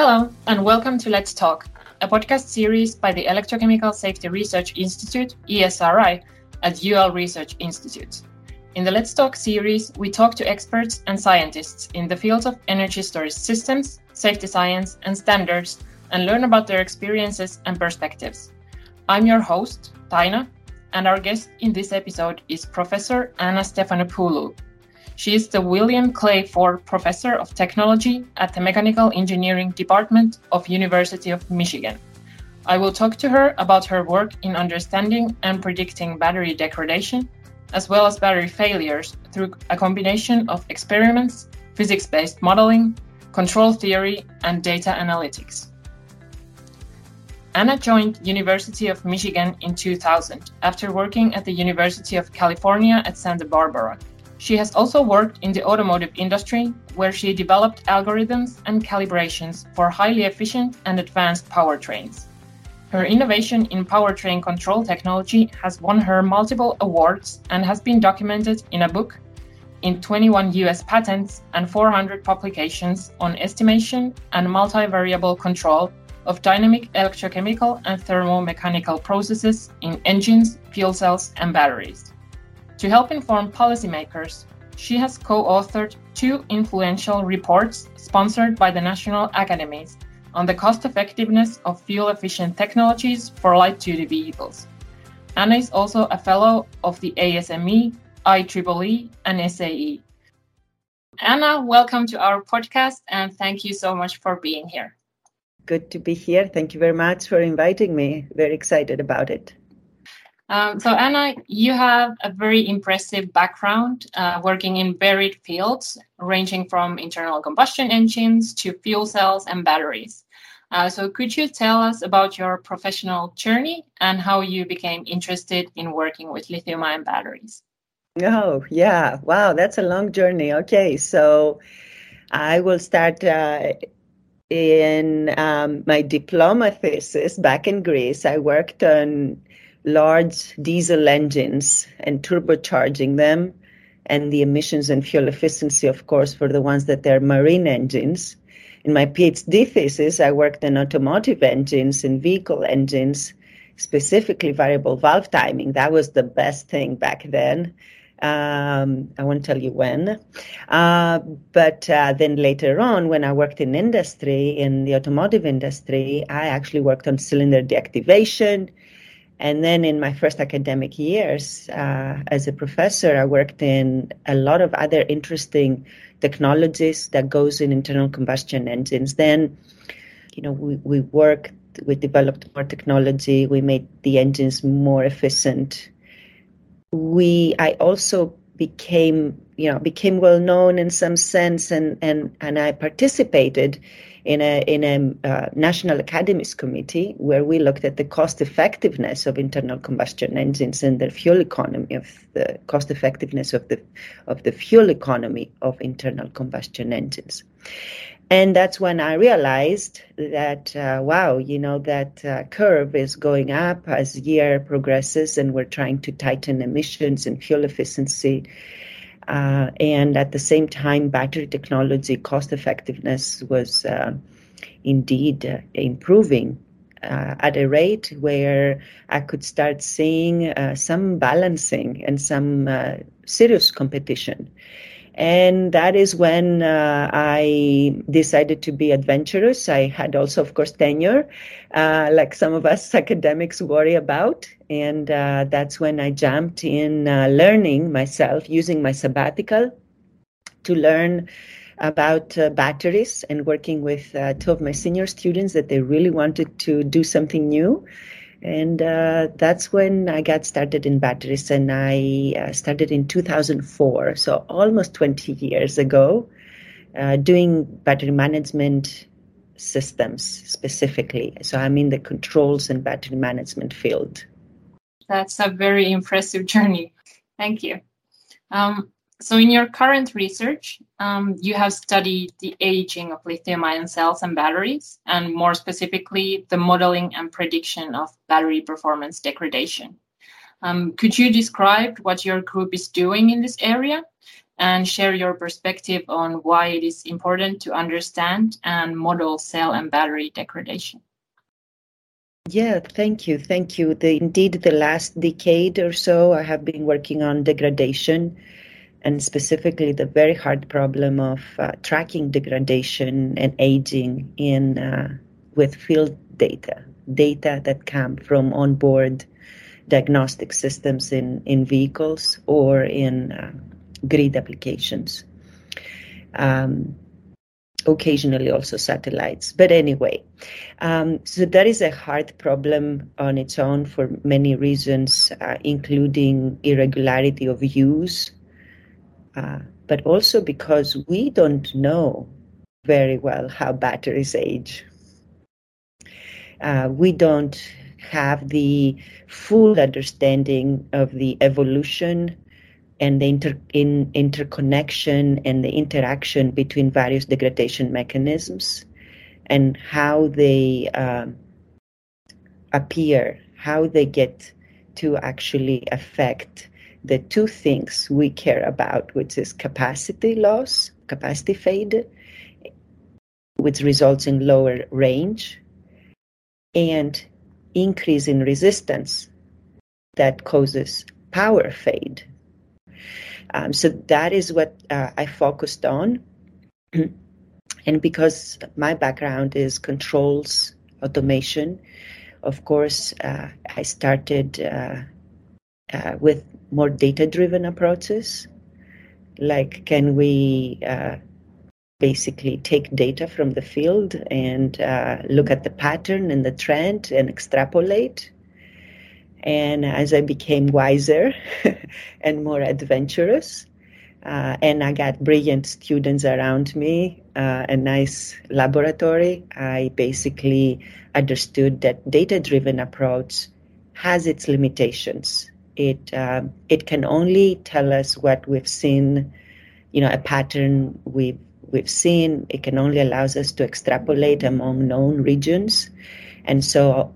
Hello, and welcome to Let's Talk, a podcast series by the Electrochemical Safety Research Institute, ESRI, at UL Research Institute. In the Let's Talk series, we talk to experts and scientists in the fields of energy storage systems, safety science, and standards, and learn about their experiences and perspectives. I'm your host, Taina, and our guest in this episode is Professor Anna Stefanopoulou. She is the William Clay Ford Professor of Technology at the Mechanical Engineering Department of University of Michigan. I will talk to her about her work in understanding and predicting battery degradation, as well as battery failures through a combination of experiments, physics-based modeling, control theory, and data analytics. Anna joined University of Michigan in 2000 after working at the University of California at Santa Barbara. She has also worked in the automotive industry, where she developed algorithms and calibrations for highly efficient and advanced powertrains. Her innovation in powertrain control technology has won her multiple awards and has been documented in a book, in 21 US patents, and 400 publications on estimation and multivariable control of dynamic electrochemical and thermomechanical processes in engines, fuel cells, and batteries. To help inform policymakers, she has co authored two influential reports sponsored by the national academies on the cost effectiveness of fuel efficient technologies for light duty vehicles. Anna is also a fellow of the ASME, IEEE, and SAE. Anna, welcome to our podcast and thank you so much for being here good to be here. Thank you very much for inviting me. Very excited about it. Um, so, Anna, you have a very impressive background uh, working in varied fields, ranging from internal combustion engines to fuel cells and batteries. Uh, so, could you tell us about your professional journey and how you became interested in working with lithium ion batteries? Oh, yeah. Wow, that's a long journey. Okay, so I will start uh, in um, my diploma thesis back in Greece, I worked on large diesel engines and turbocharging them, and the emissions and fuel efficiency, of course, for the ones that are marine engines. In my PhD thesis, I worked on automotive engines and vehicle engines, specifically variable valve timing. That was the best thing back then. Um, I won't tell you when. Uh, but uh, then later on, when I worked in industry, in the automotive industry, I actually worked on cylinder deactivation. And then in my first academic years uh, as a professor, I worked in a lot of other interesting technologies that goes in internal combustion engines. Then, you know, we, we worked, we developed more technology, we made the engines more efficient we I also became you know became well known in some sense and and and I participated in a in a uh, national academies committee where we looked at the cost effectiveness of internal combustion engines and the fuel economy of the cost effectiveness of the of the fuel economy of internal combustion engines and that's when I realized that uh, wow, you know that uh, curve is going up as year progresses, and we're trying to tighten emissions and fuel efficiency. Uh, and at the same time, battery technology cost effectiveness was uh, indeed uh, improving uh, at a rate where I could start seeing some balancing and some serious competition. And that is when uh, I decided to be adventurous. I had also, of course, tenure, uh, like some of us academics worry about. And uh, that's when I jumped in uh, learning myself, using my sabbatical to learn about uh, batteries and working with uh, two of my senior students that they really wanted to do something new and uh, that's when I got started in batteries, and I uh, started in 2004, so almost 20 years ago, uh, doing battery management systems specifically. So I'm in the controls and battery management field. That's a very impressive journey. Thank you. Um, so, in your current research, um, you have studied the aging of lithium ion cells and batteries, and more specifically, the modeling and prediction of battery performance degradation. Um, could you describe what your group is doing in this area? and share your perspective on why it is important to understand and model cell and battery degradation. Yeah, thank you. Thank you. The, indeed, the last decade or so, I have been working on degradation and specifically the very hard problem of uh, tracking degradation and aging in uh, with field data, data that come from onboard diagnostic systems in, in vehicles or in uh, grid applications. Um, occasionally also satellites. But anyway, um, so that is a hard problem on its own for many reasons, uh, including irregularity of use, uh, but also because we don't know very well how batteries age. Uh, we don't have the full understanding of the evolution and the inter- in interconnection and the interaction between various degradation mechanisms and how they uh, appear, how they get to actually affect the two things we care about, which is capacity loss, capacity fade, which results in lower range, and increase in resistance that causes power fade. Um, so that is what uh, I focused on. and because my background is controls, automation, of course, uh, I started uh, uh with more data driven approaches. Like, can we uh, basically take data from the field and uh, look at the pattern and the trend and extrapolate. And as I became wiser and more adventurous, uh, and I got brilliant students around me, uh, a nice laboratory, I basically understood that data driven approach has its limitations. It, um, it can only tell us what we've seen, you know, a pattern we've we've seen, it can only allows us to extrapolate among known regions. And so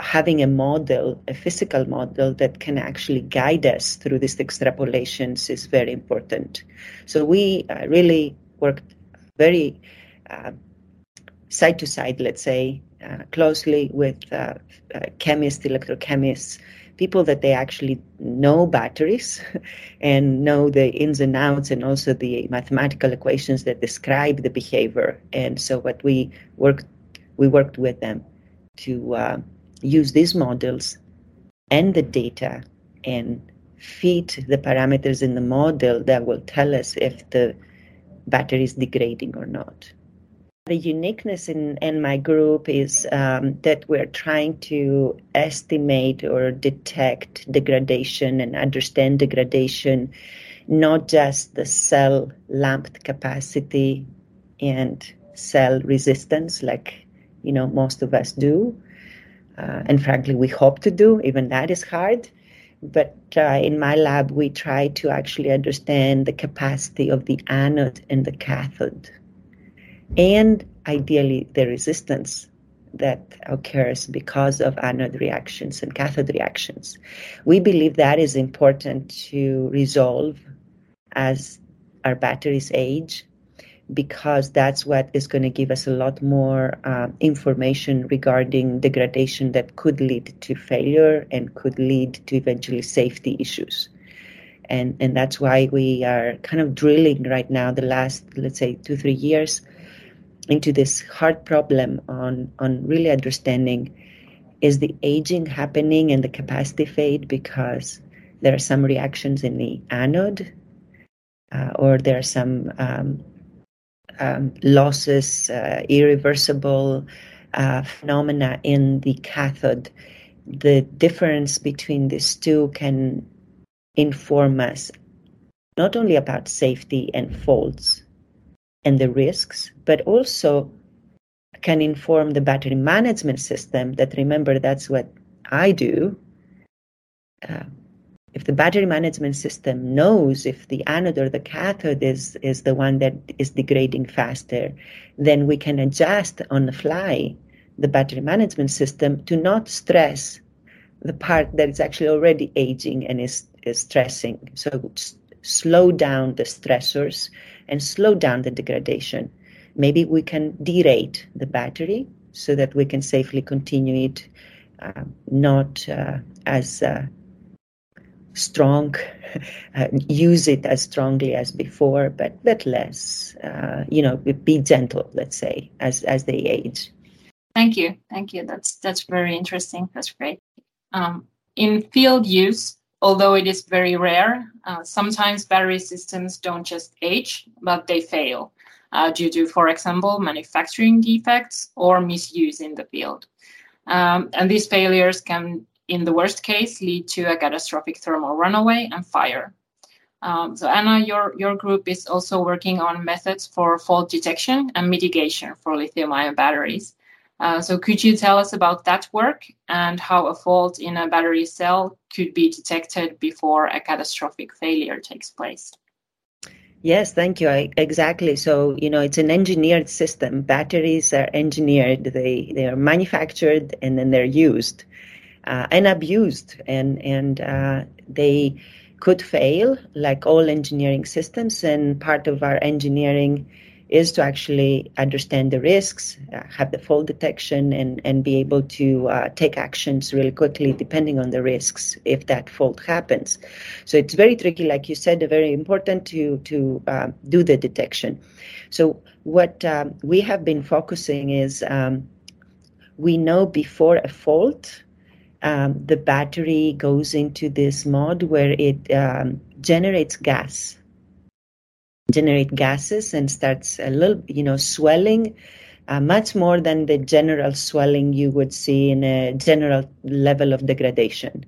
having a model, a physical model that can actually guide us through these extrapolations is very important. So we uh, really worked very uh, side to side, let's say, uh, closely with uh, uh, chemists, electrochemists, people that they actually know batteries and know the ins and outs and also the mathematical equations that describe the behavior. And so what we worked, we worked with them to uh, use these models and the data and feed the parameters in the model that will tell us if the battery is degrading or not. The uniqueness in, in my group is um, that we're trying to estimate or detect degradation and understand degradation, not just the cell lumped capacity and cell resistance, like you know most of us do, uh, and frankly we hope to do. Even that is hard. But uh, in my lab, we try to actually understand the capacity of the anode and the cathode and ideally the resistance that occurs because of anode reactions and cathode reactions. We believe that is important to resolve as our batteries age because that's what is going to give us a lot more uh, information regarding degradation that could lead to failure and could lead to eventually safety issues. And, and that's why we are kind of drilling right now the last, let's say, two, three years into this hard problem on on really understanding is the aging happening and the capacity fade because there are some reactions in the anode uh, or there are some um, um, losses, uh, irreversible uh, phenomena in the cathode. The difference between these two can inform us not only about safety and faults, and the risks, but also can inform the battery management system that remember that's what I do. Uh, if the battery management system knows if the anode or the cathode is, is the one that is degrading faster, then we can adjust on the fly the battery management system to not stress the part that is actually already aging and is, is stressing. So slow down the stressors and slow down the degradation. Maybe we can derate the battery so that we can safely continue it, uh, not uh, as uh, strong, uh, use it as strongly as before, but but less. Uh, you know, be gentle, let's say, as as they age. Thank you, thank you. That's that's very interesting. That's great. Um, in field use, although it is very rare, uh, sometimes battery systems don't just age, but they fail uh, due to, for example, manufacturing defects or misuse in the field. Um, and these failures can in the worst case, lead to a catastrophic thermal runaway and fire. Um, so Anna, your, your group is also working on methods for fault detection and mitigation for lithium-ion batteries. Uh, so could you tell us about that work and how a fault in a battery cell could be detected before a catastrophic failure takes place? Yes, thank you. I, exactly. So, you know, it's an engineered system. Batteries are engineered, they, they are manufactured and then they're used uh, and abused, and and uh, they could fail, like all engineering systems. And part of our engineering is to actually understand the risks, uh, have the fault detection, and and be able to uh, take actions really quickly depending on the risks if that fault happens. So it's very tricky, like you said, very important to to uh, do the detection. So what um, we have been focusing is. Um, we know before a fault um, the battery goes into this mode where it um, generates gas, generate gases, and starts a little, you know, swelling. Uh, much more than the general swelling you would see in a general level of degradation.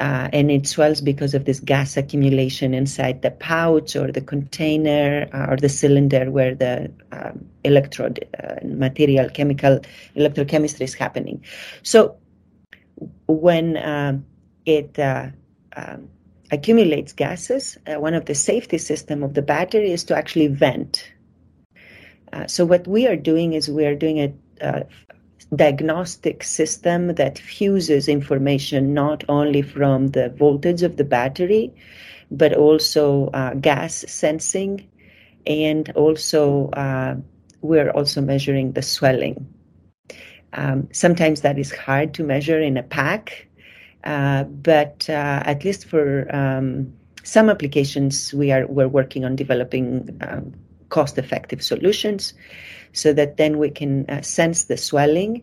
Uh, and it swells because of this gas accumulation inside the pouch or the container uh, or the cylinder where the um, electrode uh, material chemical electrochemistry is happening. So when um, it uh, um, accumulates gases, uh, one of the safety system of the battery is to actually vent. Uh, so what we are doing is we are doing a, diagnostic system that fuses information not only from the voltage of the battery, but also uh, gas sensing, and also uh, we're also measuring the swelling um, sometimes that is hard to measure in a pack, uh, but uh, at least for um, some applications, we are we're working on developing um, cost-effective solutions, so that then we can uh, sense the swelling,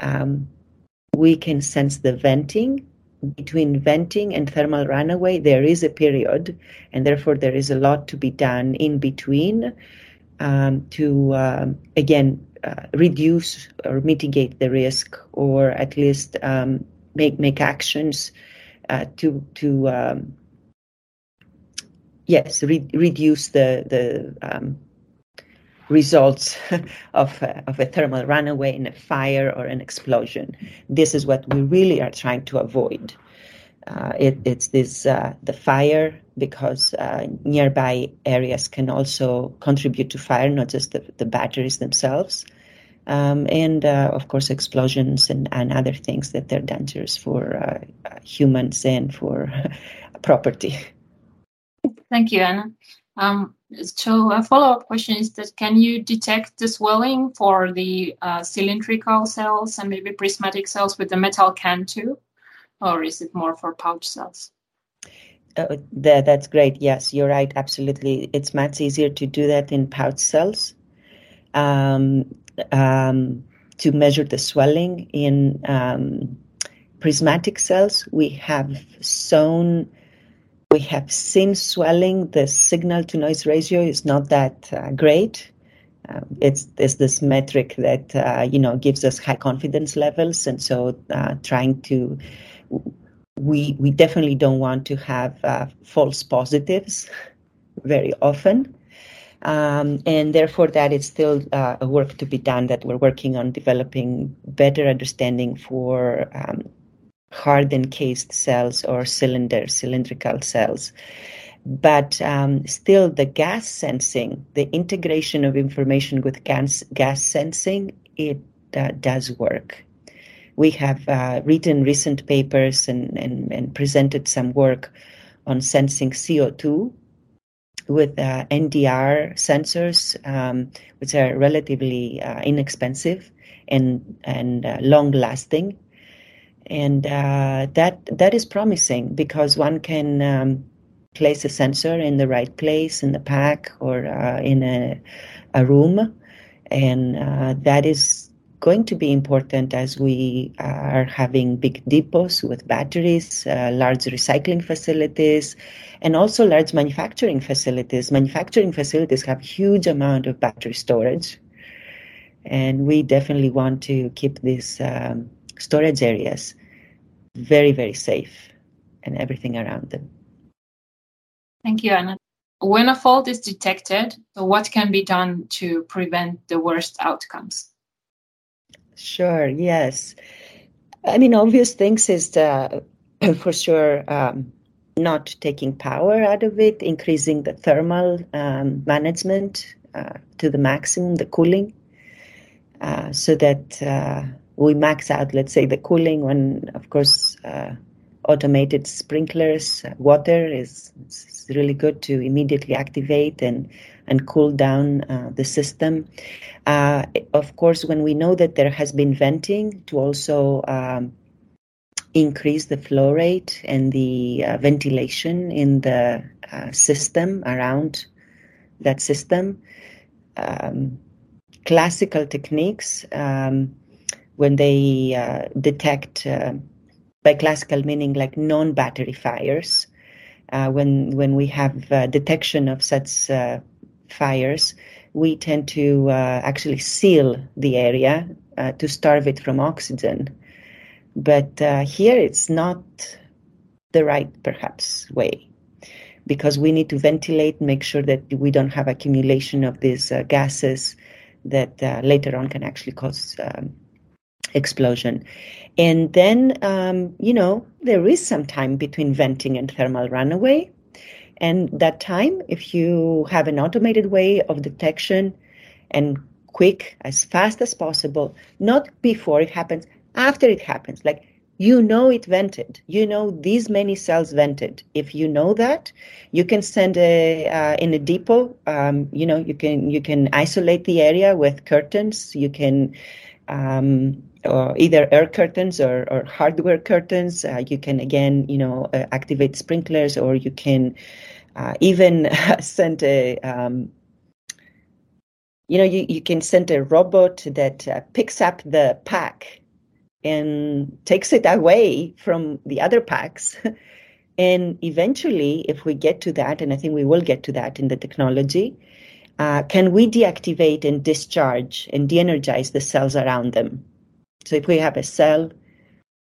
um, we can sense the venting. Between venting and thermal runaway, there is a period, and therefore there is a lot to be done in between um, to um, again uh, reduce or mitigate the risk, or at least um, make make actions uh, to to um, yes re- reduce the the um, results of a, of a thermal runaway in a fire or an explosion. This is what we really are trying to avoid. Uh, it, it's this uh, the fire because uh, nearby areas can also contribute to fire, not just the, the batteries themselves. Um, and uh, of course, explosions and, and other things that they're dangerous for uh, humans and for property. Thank you, Anna. Um, so a follow-up question is that can you detect the swelling for the uh, cylindrical cells and maybe prismatic cells with the metal can too? Or is it more for pouch cells? Uh, that, that's great. Yes, you're right. Absolutely. It's much easier to do that in pouch cells. Um, um, to measure the swelling in um, prismatic cells, we have shown, we have seen swelling. The signal to noise ratio is not that uh, great. Um, it's, it's this metric that uh, you know gives us high confidence levels, and so uh, trying to we we definitely don't want to have uh, false positives very often. Um, and therefore, that is still uh, a work to be done that we're working on developing better understanding for um, hard encased cells or cylinder, cylindrical cells. But um, still, the gas sensing, the integration of information with gas, gas sensing, it uh, does work. We have uh, written recent papers and, and, and presented some work on sensing CO2 with uh, NDIR sensors, um, which are relatively uh, inexpensive and and uh, long lasting, and uh, that that is promising because one can um, place a sensor in the right place in the pack or uh, in a, a room, and uh, that is going to be important as we are having big depots with batteries, uh, large recycling facilities, and also large manufacturing facilities. Manufacturing facilities have huge amount of battery storage, and we definitely want to keep these um, storage areas very, very safe and everything around them. Thank you, Anna. When a fault is detected, what can be done to prevent the worst outcomes? Sure, yes. I mean, obvious things is the, for sure um, not taking power out of it, increasing the thermal um, management uh, to the maximum, the cooling, uh, so that uh, we max out, let's say, the cooling when, of course, uh, automated sprinklers, uh, water is, is, really good to immediately activate and, and cool down uh, the system. Uh, of course, when we know that there has been venting, to also um, increase the flow rate and the uh, ventilation in the uh, system around that system. Um, classical techniques, um, when they uh, detect, uh, by classical meaning like non-battery fires, uh, when when we have uh, detection of such fires, we tend to actually seal the area to starve it from oxygen but uh, here it's not the right, perhaps, way because we need to ventilate, make sure that we don't have accumulation of these uh, gases that uh, later on can actually cause um, explosion. And then, um, you know, there is some time between venting and thermal runaway. And that time, if you have an automated way of detection and quick, as fast as possible, not before it happens, after it happens. Like you know it vented. You know these many cells vented. If you know that, you can send a uh, in a depot. Um, you know you can you can isolate the area with curtains. You can um, or either air curtains or, or hardware curtains. Uh, you can again you know uh, activate sprinklers, or you can uh, even send a um, you know you, you can send a robot that uh, picks up the pack and takes it away from the other packs. and eventually, if we get to that, and I think we will get to that in the technology, uh, can we deactivate and discharge and de energize the cells around them? So if we have a cell,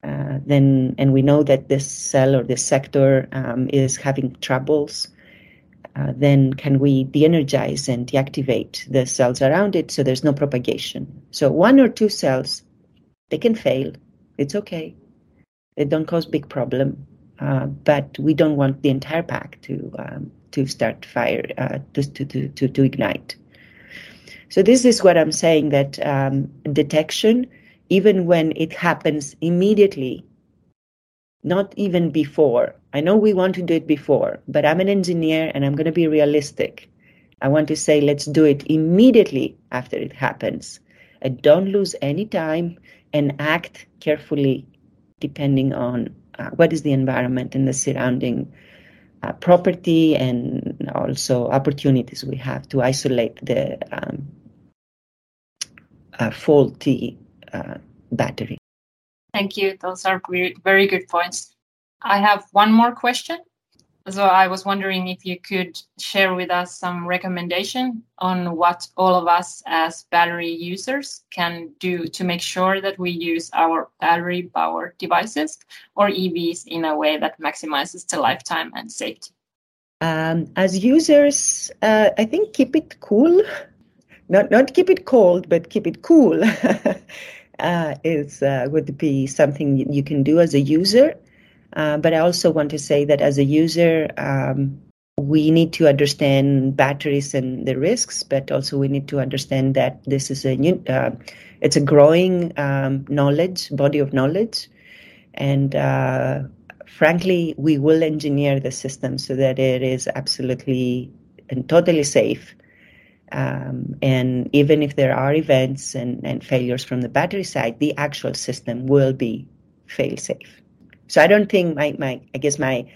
uh, then and we know that this cell or this sector um, is having troubles, uh, then can we de-energize and deactivate the cells around it so there's no propagation? So one or two cells they can fail. It's okay. They don't cause big problem. Uh, but we don't want the entire pack to um, to start fire uh, to, to, to, to ignite. So this is what I'm saying that um, detection, even when it happens immediately, not even before. I know we want to do it before, but I'm an engineer and I'm going to be realistic. I want to say let's do it immediately after it happens. And don't lose any time and act carefully depending on uh, what is the environment and the surrounding uh, property and also opportunities we have to isolate the um, uh, faulty uh, battery. Thank you. Those are very good points. I have one more question. So I was wondering if you could share with us some recommendation on what all of us as battery users can do to make sure that we use our battery powered devices or EVs in a way that maximizes the lifetime and safety. Um, as users, uh, I think keep it cool. Not not keep it cold, but keep it cool. uh, is uh, would be something you can do as a user. Uh, but I also want to say that as a user, um, we need to understand batteries and the risks, but also we need to understand that this is a new, uh, it's a growing um, knowledge body of knowledge, and uh, frankly, we will engineer the system so that it is absolutely and totally safe. Um, and even if there are events and, and failures from the battery side, the actual system will be fail safe. So I don't think my, my I guess my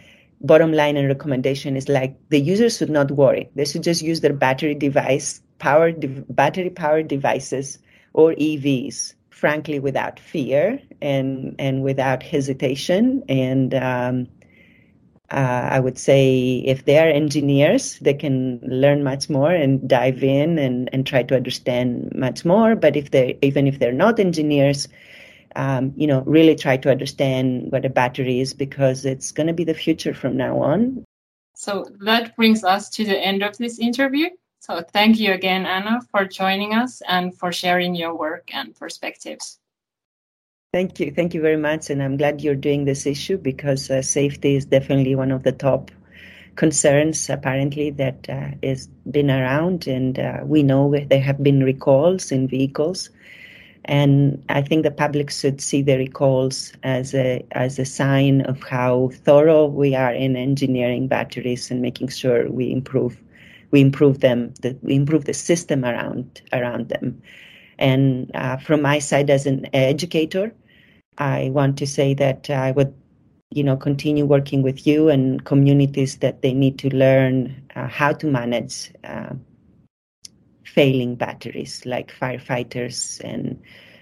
bottom line and recommendation is like the users should not worry. They should just use their battery device, power de- battery powered devices or EVs, frankly, without fear and and without hesitation. And um, uh, I would say if they are engineers, they can learn much more and dive in and, and try to understand much more. But if they even if they're not engineers, um, you know, really try to understand what a battery is because it's going to be the future from now on. So that brings us to the end of this interview. So thank you again, Anna, for joining us and for sharing your work and perspectives. Thank you. Thank you very much. And I'm glad you're doing this issue because uh, safety is definitely one of the top concerns apparently that uh, is been around and uh, we know there have been recalls in vehicles and I think the public should see the recalls as a as a sign of how thorough we are in engineering batteries and making sure we improve we improve them the, we improve the system around around them. And uh, from my side as an educator, I want to say that I would you know continue working with you and communities that they need to learn uh, how to manage uh, failing batteries like firefighters and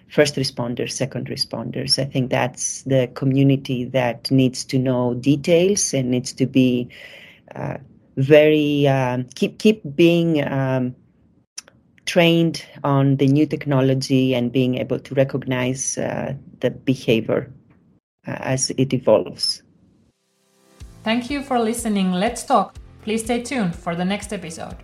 first responders, second responders. I think that's the community that needs to know details and needs to be uh, very um, keep keep being um, trained on the new technology and being able to recognize uh, the behavior uh, as it evolves. Thank you for listening. Let's talk. Please stay tuned for the next episode.